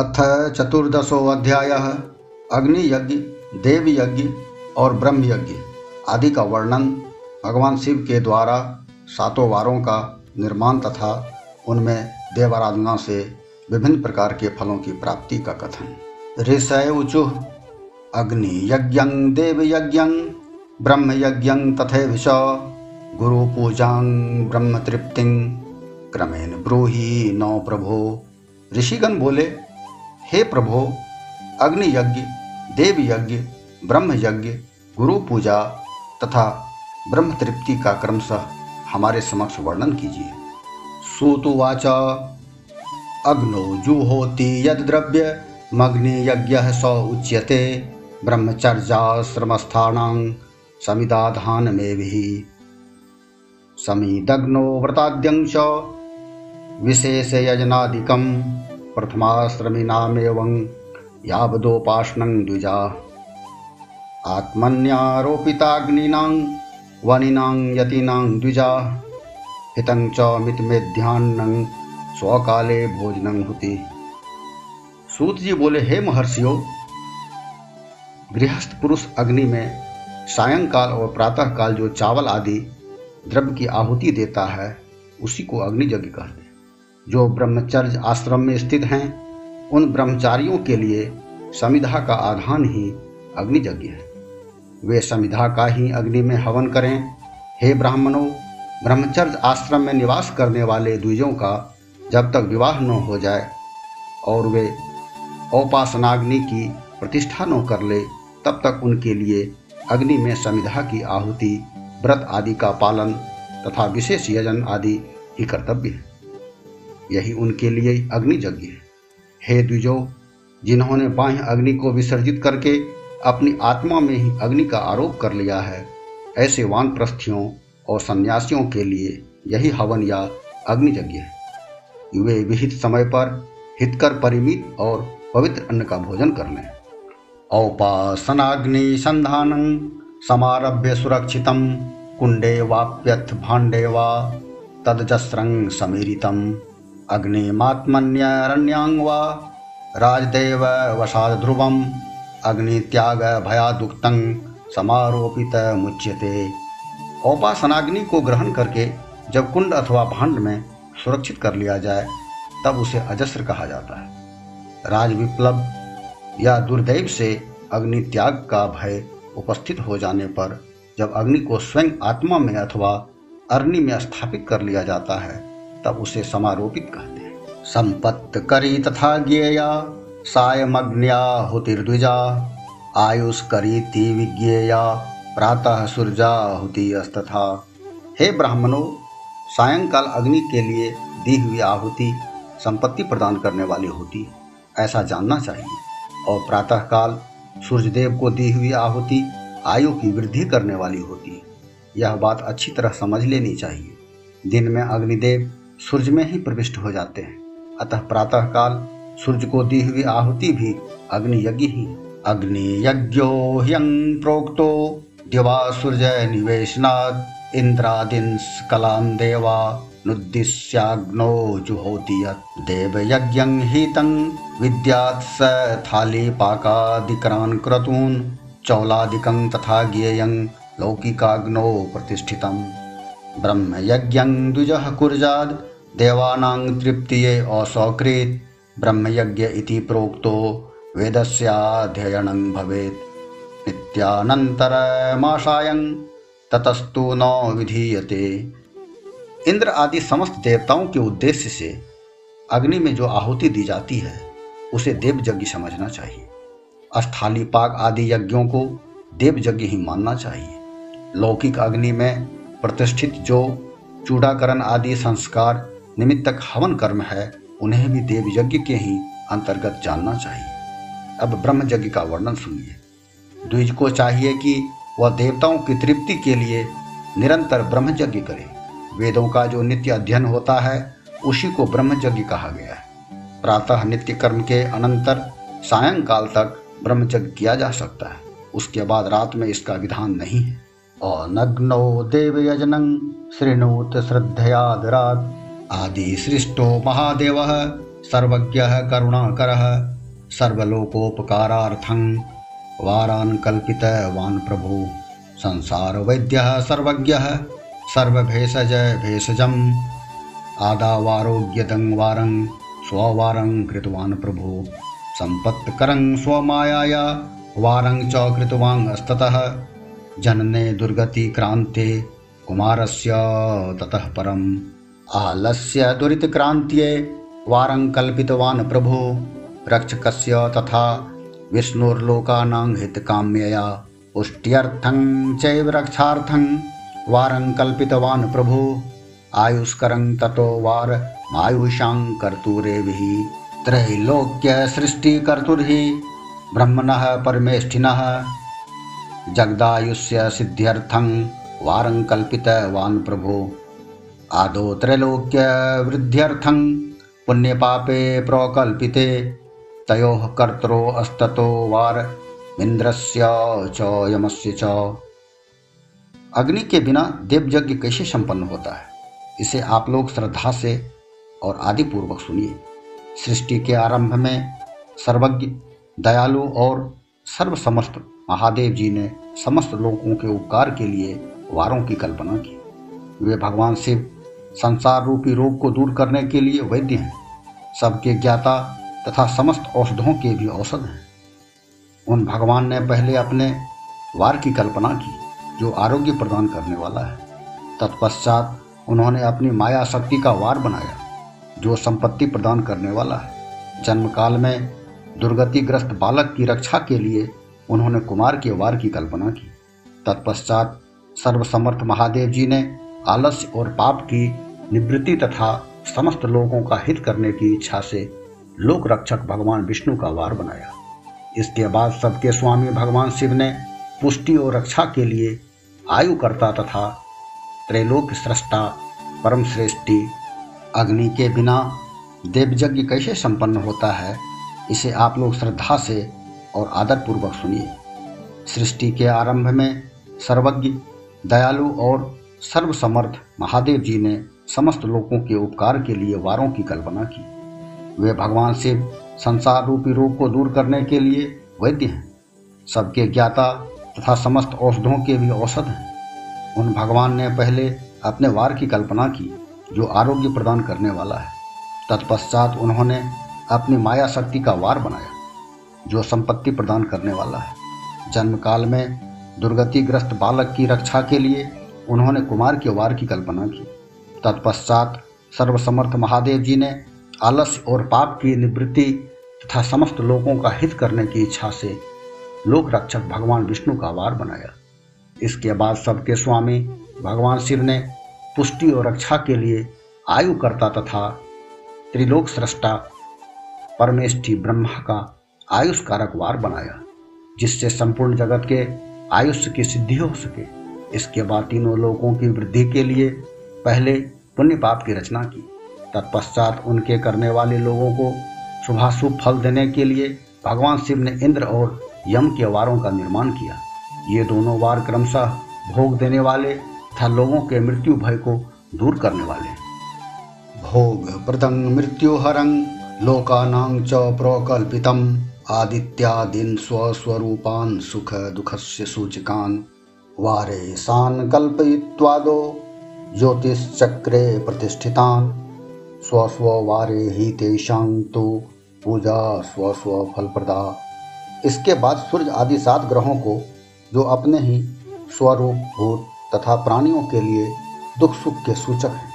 अथ चतुर्दशो अध्याय अग्नि यज्ञ देव यज्ञ और ब्रह्म यज्ञ आदि का वर्णन भगवान शिव के द्वारा सातों वारों का निर्माण तथा उनमें देवाराधना से विभिन्न प्रकार के फलों की प्राप्ति का कथन। ऋषय ऊचु अग्नि यज्ञ देव यज्ञ ब्रह्म यज्ञ तथे विष गुरु पूजा ब्रह्म तृप्ति क्रमेण ब्रूही नौ प्रभो। ऋषिगण बोले हे प्रभो अग्नि यज्ञ देव यज्ञ ब्रह्म यज्ञ गुरु पूजा तथा ब्रह्म तृप्ति का क्रमशः हमारे समक्ष वर्णन कीजिए। सूतुवाच अग्नो जुहोति यद द्रव्य मग्नि यज्ञ स उच्यते। ब्रह्मचर्याश्रमस्थानां समिदाधान में भी समीदग्नो व्रताद्यंश। विशेष यजनादिकम प्रथमाश्रमिनामेवं यावदोपासनं द्विजा। आत्मन्यारोपिताग्निनां, वनिनां, यतीनां द्विजा। हितं च मितमेध्यान्नं स्वकाले भोजनं होती। सूत जी बोले, हे महर्षियों, गृहस्थ पुरुष अग्नि में सायंकाल और प्रातःकाल जो चावल आदि द्रव्य की आहुति देता है, उसी को अग्नि यज्ञ कहते हैं। जो ब्रह्मचर्य आश्रम में स्थित हैं, उन ब्रह्मचारियों के लिए समिधा का आधान ही अग्नि यज्ञ है। वे समिधा का ही अग्नि में हवन करें। हे ब्राह्मणों, ब्रह्मचर्य आश्रम में निवास करने वाले द्विजों का जब तक विवाह न हो जाए और वे औपासनाग्नि की प्रतिष्ठा न कर ले, तब तक उनके लिए अग्नि में समिधा की आहुति, व्रत आदि का पालन तथा विशेष यजन आदि ही कर्तव्य है। यही उनके लिए अग्नि यज्ञ है। हे द्विजो, जिन्होंने बाह्य अग्नि को विसर्जित करके अपनी आत्मा में ही अग्नि का आरोप कर लिया है, ऐसे वानप्रस्थियों और सन्यासियों के लिए यही हवन या अग्नि यज्ञ है। वे विहित समय पर हितकर परिमित और पवित्र अन्न का भोजन कर लें। औपासनाग्नि संधान समारभ्य सुरक्षित कुंडे वाप्यथ भाण्डे वा तदजस्रं समीरितम्। अग्निमात्मन्यरण्यां वा राजदेव वसाद ध्रुवम समारोपित मुच्यते। औपासनाग्नि को ग्रहण करके जब कुंड अथवा भांड में सुरक्षित कर लिया जाए, तब उसे अजस्र कहा जाता है। राज विप्लव या दुर्दैव से अग्नि त्याग का भय उपस्थित हो जाने पर जब अग्नि को स्वयं आत्मा में अथवा अग्नि में स्थापित कर लिया जाता है तब उसे समारोपित कहते हैं। संपत्त करी तथा ज्ञेया, सायमग्न्या हुतिर्द्विजा, आयुष करी ती विज्ञेया प्रातः सूर्जा हुति अस्तथा हे ब्राह्मणों, सायंकाल अग्नि के लिए दी हुई आहुति संपत्ति प्रदान करने वाली होती, ऐसा जानना चाहिए। और प्रातःकाल सूर्यदेव को दी हुई आहुति आयु की वृद्धि करने वाली होती। यह बात अच्छी तरह समझ लेनी चाहिए। दिन में अग्निदेव सूर्य में ही प्रविष्ट हो जाते हैं। अतः प्रातःकाल सूर्य को दी हुई आहुति भी अग्नि यज्ञ ही। अग्नि यज्ञो ह्यं प्रोक्तो दिवा सूर्य निवेशनाद इंद्रादिन कलां देवा नुद्दिश्याग्नो जुहोति देव यज्ञ हितं विद्यात् स थाली पाकादिकरान् क्रतून् चौलादिकं तथा ज्ञेयं लौकिकाग्नो प्रतिष्ठितम्। ब्रह्म यज्ञं द्विजः कुर्जाद् देवानां तृप्तिये असकृत् ब्रह्मयज्ञ इति प्रोक्तो वेदस्याध्ययनं भवेत्। नित्यानन्तरमाशायं ततस्तु न विधीयते। इंद्र आदि समस्त देवताओं के उद्देश्य से अग्नि में जो आहुति दी जाती है, उसे देव यज्ञ समझना चाहिए। अस्थाली पाक आदि यज्ञों को देव यज्ञ ही मानना चाहिए। लौकिक अग्नि में प्रतिष्ठित जो चूड़ाकरण आदि संस्कार निमित्तक हवन कर्म है, उन्हें भी देव यज्ञ के ही अंतर्गत जानना चाहिए। अब ब्रह्म यज्ञ का वर्णन सुनिए। द्विज को चाहिए कि वह देवताओं की तृप्ति के लिए निरंतर ब्रह्म यज्ञ करे। वेदों का जो नित्य अध्ययन होता है, उसी को ब्रह्म यज्ञ कहा गया है। प्रातः नित्य कर्म के अनंतर सायंकाल तक ब्रह्म यज्ञ किया जा सकता है। उसके बाद रात में इसका विधान नहीं है। अनग्नो देव यजनं श्रृणोत श्रद्धयादरात् आदि सृष्टो महादेव, सर्वज्ञः करुणाकरः वारान् कल्पितवान् प्रभु संसारवैद्यः, सर्वज्ञः, सर्वभेषज भेषजम्, आदावारोग्यदं वारं, स्ववारं कृतवान् प्रभु, सम्पत्करं स्वमायाया, वारं च कृतवान् जनने दुर्गतिक्रान्ते कुमारस्य ततः परम्। आलस्य दुरितक्रान्त्ये वारं कल्पितवान् प्रभु। रक्षकस्य तथा विष्णुर्लोकानां हितकाम्यया पुष्ट्यर्थं चैव रक्षार्थं वारं कल्पितवान् प्रभु। आयुष्करं ततो वार मायुषां कर्तुरेभिः त्रैलोक्यसृष्टिकर्तुर्हि ब्रह्मणः परमेष्ठिनः। जगदायुष्य सिद्ध्यर्थं वारं कल्पितवान् प्रभु। आदौ त्रैलोक्यवृद्ध्यर्थं पुण्यपापे प्रकल्पिते, तयोः कर्तरो अस्ततो वार, इन्द्रस्य च, यमस्य च। अग्नि के बिना देव यज्ञ कैसे संपन्न होता है? इसे आप लोग श्रद्धा से और आदि पूर्वक सुनिए। सृष्टि के आरंभ में सर्वज्ञ, दयालु और सर्वसमस्त महादेव जी ने समस्त लोगों के उपकार के लिए वारों की कल्पना की। वे भगवान शिव संसार रूपी रोग को दूर करने के लिए वैद्य हैं। सबके ज्ञाता तथा समस्त औषधों के भी औषध हैं। उन भगवान ने पहले अपने वार की कल्पना की, जो आरोग्य प्रदान करने वाला है। तत्पश्चात उन्होंने अपनी माया शक्ति का वार बनाया, जो संपत्ति प्रदान करने वाला है। जन्म काल में दुर्गतिग्रस्त बालक की रक्षा के लिए उन्होंने कुमार के वार की कल्पना की। तत्पश्चात सर्वसमर्थ महादेव जी ने आलस्य और पाप की निवृत्ति तथा समस्त लोगों का हित करने की इच्छा से लोक रक्षक भगवान विष्णु का वार बनाया। इसके बाद सबके स्वामी भगवान शिव ने पुष्टि और रक्षा के लिए आयुकर्ता तथा त्रैलोक सृष्टा परम श्रेष्ठी अग्नि के बिना देवयज्ञ कैसे संपन्न होता है, इसे आप लोग श्रद्धा से और आदरपूर्वक सुनिए। सृष्टि के आरंभ में सर्वज्ञ, दयालु और सर्वसमर्थ महादेव जी ने समस्त लोगों के उपकार के लिए वारों की कल्पना की। वे भगवान शिव संसार रूपी रोग को दूर करने के लिए वैद्य हैं। सबके ज्ञाता तथा समस्त औषधों के भी औषध हैं। उन भगवान ने पहले अपने वार की कल्पना की, जो आरोग्य प्रदान करने वाला है। तत्पश्चात उन्होंने अपनी माया शक्ति का वार बनाया, जो संपत्ति प्रदान करने वाला है। जन्म काल में दुर्गतिग्रस्त बालक की रक्षा के लिए उन्होंने कुमार के वार की कल्पना की। तत्पश्चात सर्वसमर्थ महादेव जी ने आलस्य और पाप की निवृत्ति तथा समस्त लोगों का हित करने की इच्छा से लोक रक्षक भगवान विष्णु का वार बनाया। इसके बाद सबके स्वामी भगवान शिव ने पुष्टि और रक्षा के लिए आयुकर्ता तथा त्रिलोक सृष्टा परमेष्ठी ब्रह्मा का आयुष कारक वार बनाया, जिससे संपूर्ण जगत के आयुष्य की सिद्धि हो सके। इसके बाद तीनों लोगों की वृद्धि के लिए पहले पुण्य पाप की रचना की। तत्पश्चात उनके करने वाले लोगों को शुभाशुभ फल देने के लिए भगवान शिव ने इंद्र और यम के वारों का निर्माण किया। ये दोनों वार क्रमशः भोग देने वाले तथा लोगों के मृत्यु भय को दूर करने वाले। भोग प्रदं मृत्युहरं लोकानां च प्रकल्पितम। आदित्यादीन् स्वस्वरूपान सुख दुःखस्य सूचकान्। वारे सान कल्पयित्वादो ज्योतिश्चक्रे प्रतिष्ठितान्। स्वस्ववारे ही तेषां तो पूजा स्वस्व फलप्रदा। इसके बाद सूर्य आदि सात ग्रहों को, जो अपने ही स्वरूप, भूत तथा प्राणियों के लिए दुख सुख के सूचक हैं,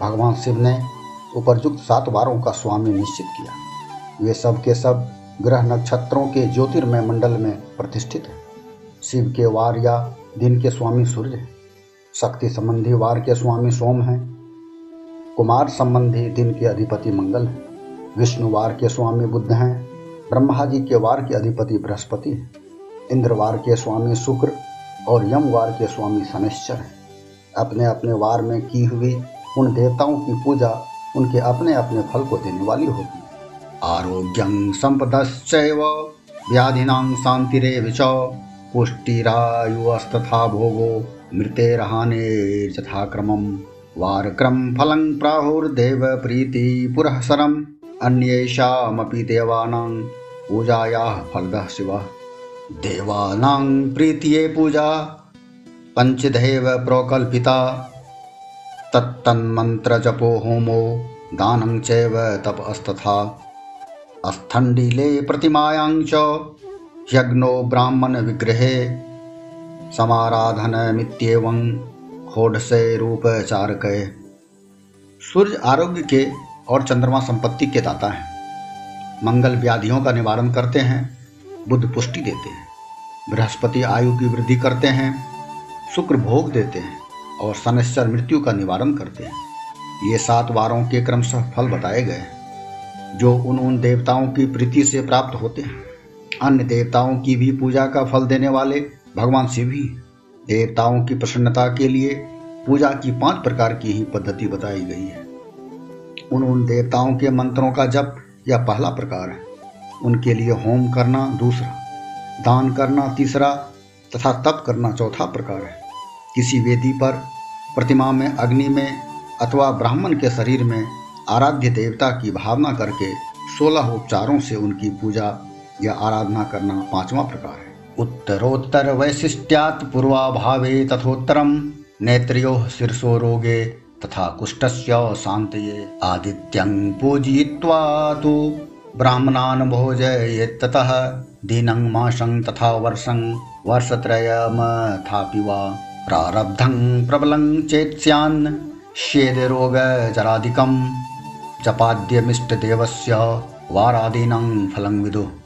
भगवान शिव ने उपरयुक्त सात वारों का स्वामी निश्चित किया। वे सब के सब ग्रह नक्षत्रों के ज्योतिर्मय मंडल में प्रतिष्ठित हैं। शिव के वार या दिन के स्वामी सूर्य हैं, शक्ति संबंधी वार के स्वामी सोम हैं, कुमार संबंधी दिन के अधिपति मंगल हैं विष्णुवार के स्वामी बुद्ध हैं, ब्रह्मा जी के वार के अधिपति बृहस्पति हैं इंद्रवार के स्वामी शुक्र और यमवार के स्वामी शनिश्चर हैं। अपने अपने वार में की हुई उन देवताओं की पूजा उनके अपने अपने फल को देने वाली होती है आरोग्यं संपदश्चैव, व्याधिनां शांतिरेव च। पुष्टिरायुस्तथा भोगो मृतेरहाने यथाक्रमम्। वारक्रम फलं प्राहुर्देव प्रीति पुरःसरम् अन्येषामपि देवानां पूजायाः फलदः शिवः। देवानां प्रीतिये पूजा। पञ्चधैव प्रोकल्पिता। तत्तन्मन्त्रजपो होमो। दानं चैव तपस्तथा। स्थण्डिले प्रतिमायां च यज्ञो ब्राह्मणविग्रहे समाराधनमित्येवं खोडसे रूपचारक सूर्य आरोग्य के और चंद्रमा संपत्ति के दाता हैं। मंगल व्याधियों का निवारण करते हैं, बुद्ध पुष्टि देते हैं, बृहस्पति आयु की वृद्धि करते हैं, शुक्र भोग देते हैं और शनिश्चर मृत्यु का निवारण करते हैं। ये सात वारों के क्रमशः फल बताए गए हैं, जो उन उन देवताओं की प्रीति से प्राप्त होते हैं। अन्य देवताओं की भी पूजा का फल देने वाले भगवान शिव ही देवताओं की प्रसन्नता के लिए पूजा की पाँच प्रकार की ही पद्धति बताई गई है। उन उन देवताओं के मंत्रों का जप यह पहला प्रकार है। उनके लिए होम करना दूसरा, दान करना तीसरा तथा तप करना चौथा प्रकार है। किसी वेदी पर, प्रतिमा में, अग्नि में अथवा ब्राह्मण के शरीर में आराध्य देवता की भावना करके सोलह उपचारों से उनकी पूजा या आराधना करना पांचवा प्रकार है। उत्तरोत्तर वैशिष्ट्यात् पूर्वाभावे तथोत्तरम, नेत्रियो शीर्षो रोगे तथा कुष्ठस्य शान्तये आदित्यं पूजयित्वा तु ब्राह्मणान् भोजयेत्ततः दिनं मासं तथा वर्षं वर्षत्रयमथापि वा प्रारब्धं प्रबलं चेत् स्यान् शेदरोगजरादिकं जपाद्यमिष्टदेवस्य वारादीनां फलं विदुः।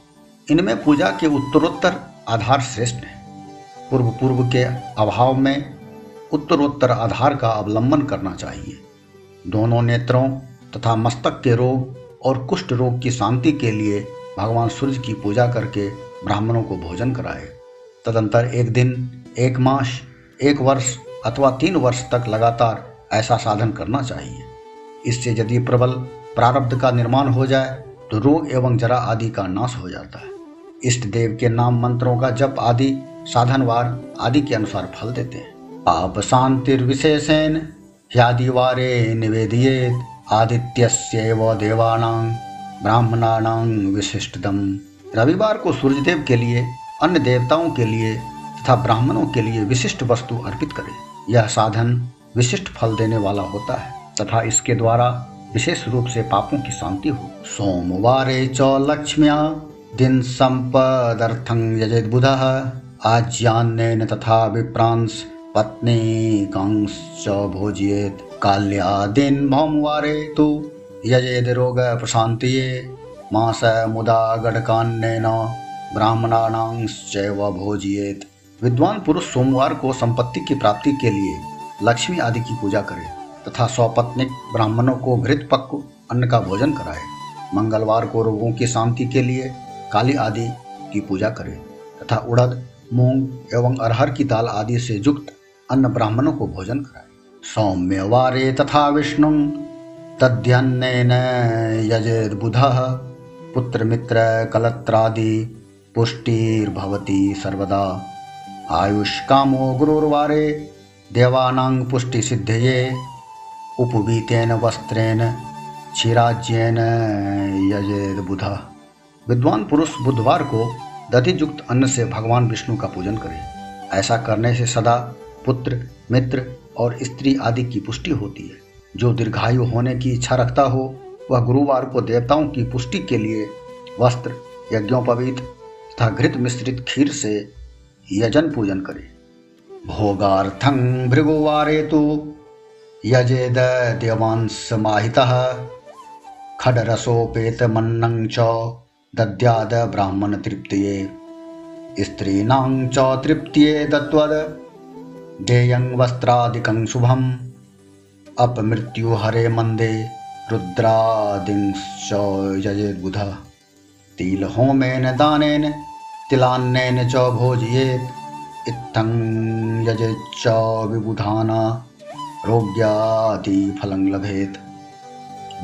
इनमें पूजा के उत्तरोत्तर आधार श्रेष्ठ हैं। पूर्व पूर्व के अभाव में उत्तरोत्तर आधार का अवलंबन करना चाहिए। दोनों नेत्रों तथा मस्तक के रोग और कुष्ठ रोग की शांति के लिए भगवान सूर्य की पूजा करके ब्राह्मणों को भोजन कराए। तदंतर एक दिन, एक मास, एक वर्ष अथवा तीन वर्ष तक लगातार ऐसा साधन करना चाहिए। इससे यदि प्रबल प्रारब्ध का निर्माण हो जाए तो रोग एवं जरा आदि का नाश हो जाता है। इष्ट देव के नाम मंत्रों का जप आदि साधनवार आदि के अनुसार फल देते हैं। पाप शांतिर्विशेषेण ह्यादिवारे निवेदियेत। आदित्यस्यैव देवानां ब्राह्मणानां विशिष्टदम। रविवार को सूर्यदेव के लिए, अन्य देवताओं के लिए तथा ब्राह्मणों के लिए विशिष्ट वस्तु अर्पित करें। यह साधन विशिष्ट फल देने वाला होता है तथा इसके द्वारा विशेष रूप से पापों की शांति हो। सोमवारे लक्ष्म्या दिन संपदर्थं यजेद बुध, आज्यान्नेन तथा विप्रांश पत्नी कंश्च भोजयेत। काल्यादीन भौमवारे तु यजेद रोग प्रशांतिये मास मुदा गढ़कान्नेन ब्राह्मणानांश्चैव भोजयेत। विद्वान पुरुष सोमवार को संपत्ति की प्राप्ति के लिए लक्ष्मी आदि की पूजा करे, तथा स्वपत्निक ब्राह्मणों को घृत पक्व अन्न का भोजन कराए। मंगलवार को रोगों की शांति के लिए काली आदि की पूजा करें, तथा उड़द, मूंग एवं अरहर की दाल आदि से युक्त अन्न ब्राह्मणों को भोजन कराए। सौम्य वारे तथा विष्णु तद्यन्न यजेद पुत्र मित्र कलत्रादि, पुष्टिर्भवती सर्वदा। आयुष कामो गुरुर्वारे, देवानां पुष्टि सिद्धये उपवीतेन वस्त्रेण, क्षीराज्येन यजेद बुध विद्वान पुरुष बुधवार को दधि युक्त अन्न से भगवान विष्णु का पूजन करे। ऐसा करने से सदा पुत्र, मित्र और स्त्री आदि की पुष्टि होती है। जो दीर्घायु होने की इच्छा रखता हो, वह गुरुवार को देवताओं की पुष्टि के लिए वस्त्र, यज्ञोपवीत तथा घृत मिश्रित खीर से यजन पूजन करे। भोगार्थं भृगुवारे तो यजेद देवांश माहितः खडरसोपेतमन्नं च दद्याद ब्राह्मण तृप्तिये। स्त्रीणां च तृप्तिये दत्वद। देयं वस्त्रादिकं शुभम्। अपमृत्युहरे मन्दे। रुद्रादिंश्च यजेद्बुध। तिलहोमेन दानेन, तिलान्नेन च भोजयेत्। इत्थं यजेच्च विबुधाना। रोग्यादिफलं लभेत।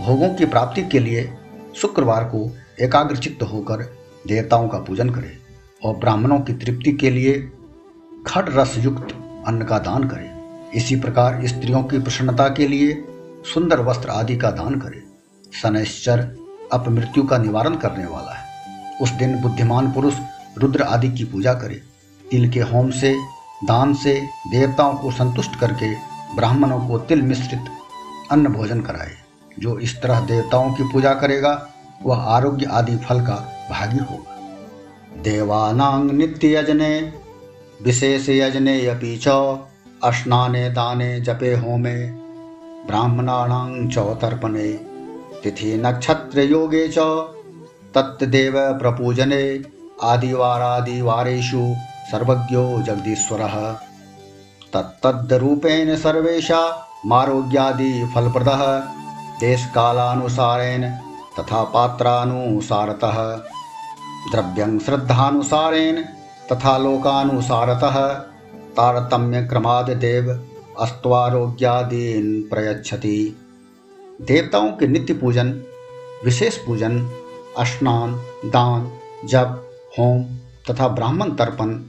भोगों की प्राप्ति के लिए शुक्रवार को एकाग्रचित्त होकर देवताओं का पूजन करें और ब्राह्मणों की तृप्ति के लिए खड रस युक्त अन्न का दान करें। इसी प्रकार स्त्रियों की प्रसन्नता के लिए सुंदर वस्त्र आदि का दान करें। शनैश्चर अपमृत्यु का निवारण करने वाला है। उस दिन बुद्धिमान पुरुष रुद्र आदि की पूजा करे। तिल के होम से, दान से देवताओं को संतुष्ट करके ब्राह्मणों को तिल मिश्रित अन्न भोजन कराए, जो इस तरह देवताओं की पूजा करेगा वह आरोग्य आदि फल का भागी होगा। देवानांग नित्य यजने, विशेष यजने अपी च स्नाने दाने जपे होमे ब्राह्मणाणां च तर्पणे, तिथि नक्षत्र योगे च तत्देव प्रपूजने, आदिवारादिवारेषु सर्वज्ञो जगदीश्वरः। तत्तद्रूपेण सर्वेषा मारोग्यादि फलप्रदः, देशकालानुसारेण तथा पात्रानुसारतः द्रव्यं श्रद्धानुसारेण तथा लोकानुसारतः। तारतम्य क्रमाद देव अस्त्वारोग्यादीन प्रयच्छति। देवताओं के नित्य पूजन, विशेष पूजन स्नान दान, जप, होम तथा ब्राह्मण तर्पण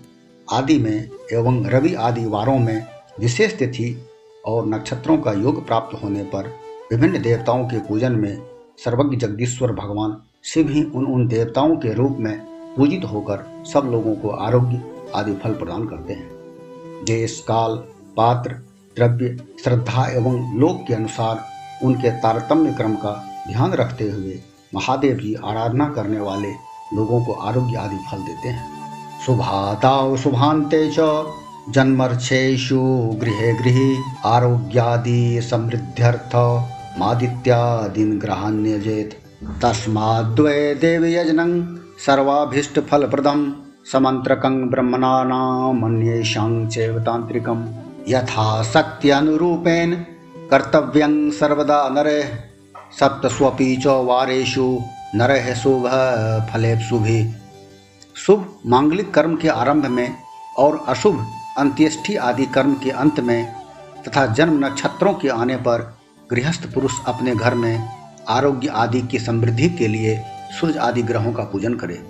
आदि में एवं रवि आदि वारों में विशेष तिथि और नक्षत्रों का योग प्राप्त होने पर विभिन्न देवताओं के पूजन में सर्वज्ञ जगदीश्वर भगवान शिव ही उन उन देवताओं के रूप में पूजित होकर सब लोगों को आरोग्य आदि फल प्रदान करते हैं। देश, काल, पात्र, द्रव्य, श्रद्धा एवं लोक के अनुसार उनके तारतम्य क्रम का ध्यान रखते हुए महादेव की आराधना करने वाले लोगों को आरोग्य आदि फल देते हैं। शुभाताव शुभांते च। जन्मर्षेषु गृहे गृहे आरोग्यादि समृद्ध्यर्थ। मादित्यादीन ग्रहान्यजेत तस्माद्वै देवयजनं सर्वाभीष्टफलप्रदं समन्त्रकं ब्रह्मणानामन्येषां चैव तान्त्रिकं यथा शक्त्यनुरूपेण कर्तव्यं सर्वदा नरः। सप्तस्वपि च वारेषु नरः शुभ फले शुभे शुभ मांगलिक कर्म के आरंभ में और अशुभ, अंत्येष्टि आदि कर्म के अंत में तथा जन्म नक्षत्रों के आने पर गृहस्थ पुरुष अपने घर में आरोग्य आदि की समृद्धि के लिए सूर्य आदि ग्रहों का पूजन करे।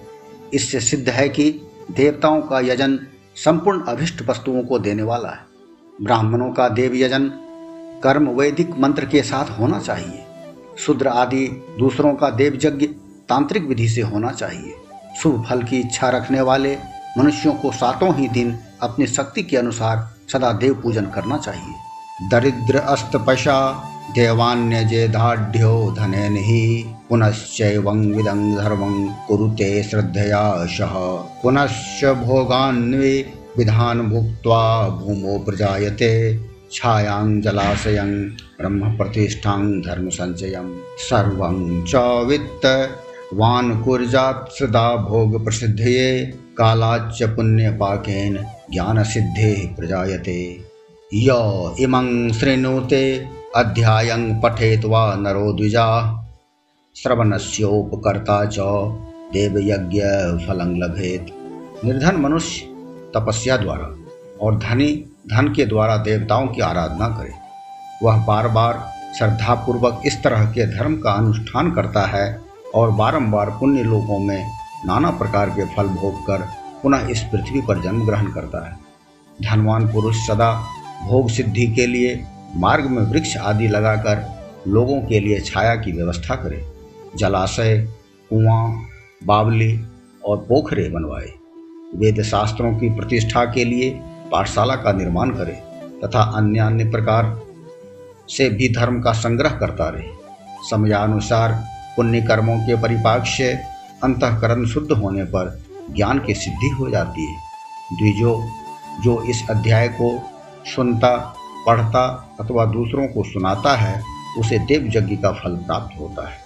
इससे सिद्ध है कि देवताओं का यजन संपूर्ण अभिष्ट वस्तुओं को देने वाला है। ब्राह्मणों का देव यजन कर्म वैदिक मंत्र के साथ होना चाहिए। शूद्र आदि दूसरों का देव यज्ञ तांत्रिक विधि से होना चाहिए। शुभ फल की इच्छा रखने वाले मनुष्यों को सातों ही दिन अपनी शक्ति के अनुसार सदा देव पूजन करना चाहिए। दरिद्र अस्त पशा देवान्यजे दाढ़्यो धनेन हि पुनश्चैवं विदं धर्मं कुरुते श्रद्धया शः। पुनश्च भोगान्वे विधान भुक्त्वा भूमो प्रजायते। छायां जलाशयं ब्रह्म प्रतिष्ठां धर्म संचयं सर्वं च वित्त वान कुर्जात् सदा भोग प्रसिद्धये कालाच्च पुण्यपाकेन ज्ञानसिद्धे प्रजायते। य इमं शृणुते अध्यायं पठेत वा नरो द्विजा। श्रवणस्योपकर्ता च देवयज्ञ फलं लभेत। निर्धन मनुष्य तपस्या द्वारा और धनी धन के द्वारा देवताओं की आराधना करे। वह बार बार श्रद्धापूर्वक इस तरह के धर्म का अनुष्ठान करता है और बारंबार पुण्य लोकों में नाना प्रकार के फल भोग कर पुनः इस पृथ्वी पर जन्म ग्रहण करता है। धनवान पुरुष सदा भोग सिद्धि के लिए मार्ग में वृक्ष आदि लगाकर लोगों के लिए छाया की व्यवस्था करे। जलाशय, कुआँ, बावली और पोखरे बनवाए। वेद शास्त्रों की प्रतिष्ठा के लिए पाठशाला का निर्माण करे तथा अन्य अन्य प्रकार से भी धर्म का संग्रह करता रहे। समयानुसार पुण्य कर्मों के परिपाक्ष्य अंतकरण शुद्ध होने पर ज्ञान की सिद्धि हो जाती है। द्विजो, जो इस अध्याय को सुनता पढ़ता अथवा दूसरों को सुनाता है, उसे देव यज्ञ का फल प्राप्त होता है।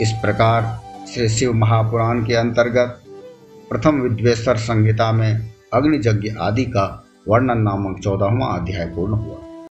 इस प्रकार श्री शिव महापुराण के अंतर्गत प्रथम विद्वेश्वर संहिता में अग्नि यज्ञ आदि का वर्णन नामक चौदहवा अध्याय पूर्ण हुआ।